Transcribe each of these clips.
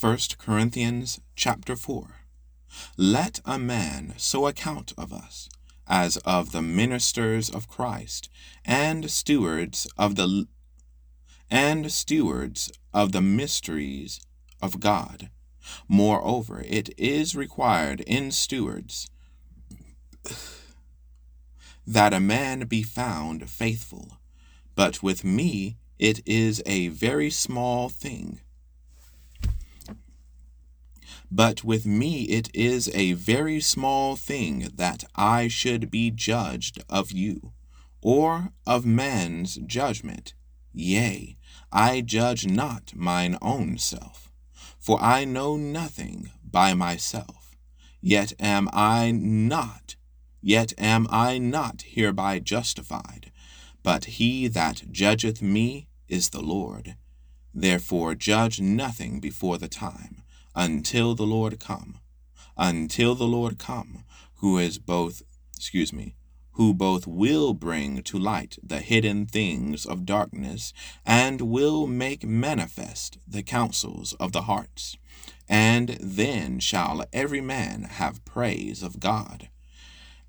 1 Corinthians chapter 4. Let a man so account of us as of the ministers of Christ and stewards of the and stewards of the mysteries of God. Moreover, it is required in stewards that a man be found faithful. But with me it is a very small thing. But with me it is a very small thing that I should be judged of you, or of man's judgment. Yea, I judge not mine own self. For I know nothing by myself, yet am I not, yet am I not hereby justified. But he that judgeth me is the Lord. Therefore judge nothing before the time until the Lord come, until the Lord come, who is both, excuse me, who both will bring to light the hidden things of darkness and will make manifest the counsels of the hearts. And then shall every man have praise of God.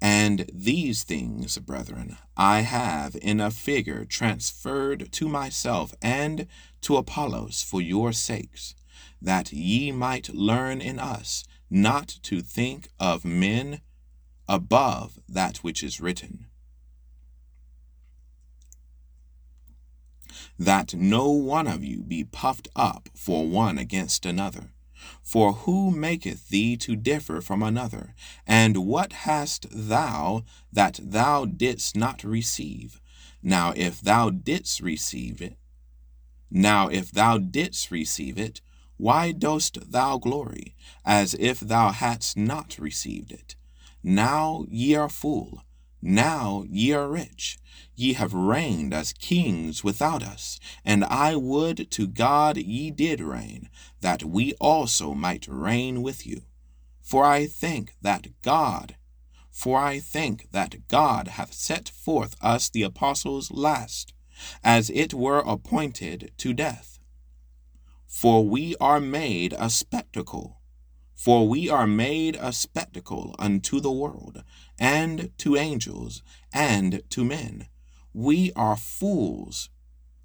And these things, brethren, I have in a figure transferred to myself and to Apollos for your sakes that ye might learn in us not to think of men above that which is written. That no one of you be puffed up for one against another. For who maketh thee to differ from another? And what hast thou that thou didst not receive? Now if thou didst receive it, now if thou didst receive it, why dost thou glory, as if thou hadst not received it? Now ye are full, now ye are rich. Ye have reigned as kings without us, and I would to God ye did reign, that we also might reign with you. For I think that God, for I think that God hath set forth us the apostles last, as it were appointed to death for we are made a spectacle. For we are made a spectacle unto the world, and to angels, and to men. We are fools.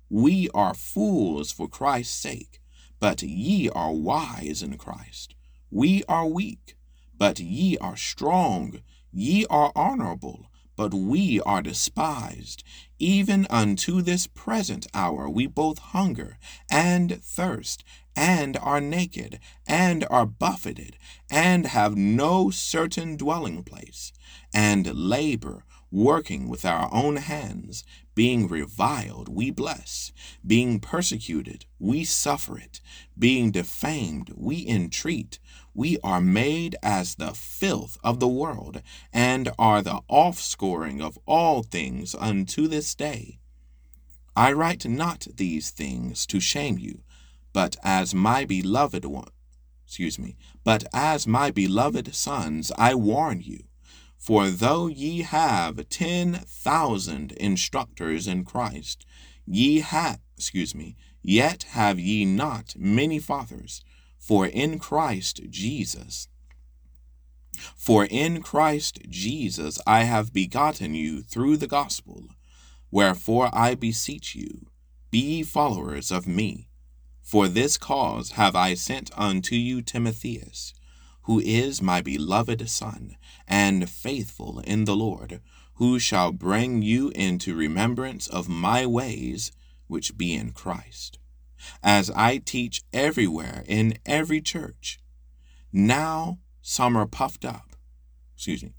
We are fools for Christ's sake, but ye are wise in Christ. We are weak, but ye are strong. Ye are honorable, but we are despised. Even unto this present hour we both hunger and thirst, and are naked, and are buffeted, and have no certain dwelling place, and labor, working with our own hands. Being reviled, we bless. Being persecuted, we suffer it. Being defamed, we entreat we are made as the filth of the world, and are the offscoring of all things unto this day. I write not these things to shame you, but as my beloved one, excuse me, but as my beloved sons, I warn you. For though ye have ten thousand instructors in Christ, ye have, excuse me, yet have ye not many fathers. For in Christ Jesus, for in Christ Jesus I have begotten you through the gospel. Wherefore I beseech you, be followers of me. For this cause have I sent unto you Timotheus, who is my beloved Son, and faithful in the Lord, who shall bring you into remembrance of my ways which be in Christ as I teach everywhere in every church. Now some are puffed up. Excuse me.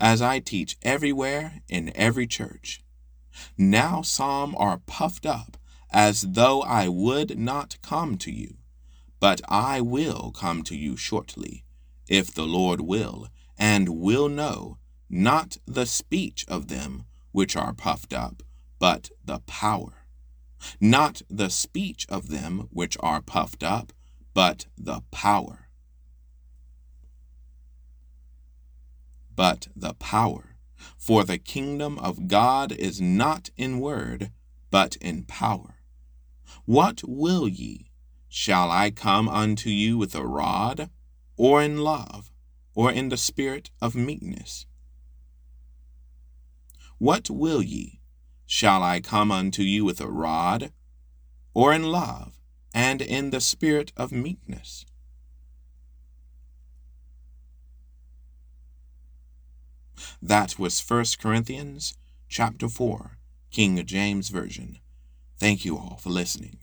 As I teach everywhere in every church. Now some are puffed up as though I would not come to you. But I will come to you shortly, if the Lord will, and will know not the speech of them which are puffed up, but the power not the speech of them which are puffed up, but the power. But the power. For the kingdom of God is not in word, but in power. What will ye? Shall I come unto you with a rod, or in love, or in the spirit of meekness? What will ye? Shall I come unto you with a rod, or in love, and in the spirit of meekness? That was 1 Corinthians chapter 4, King James Version. Thank you all for listening.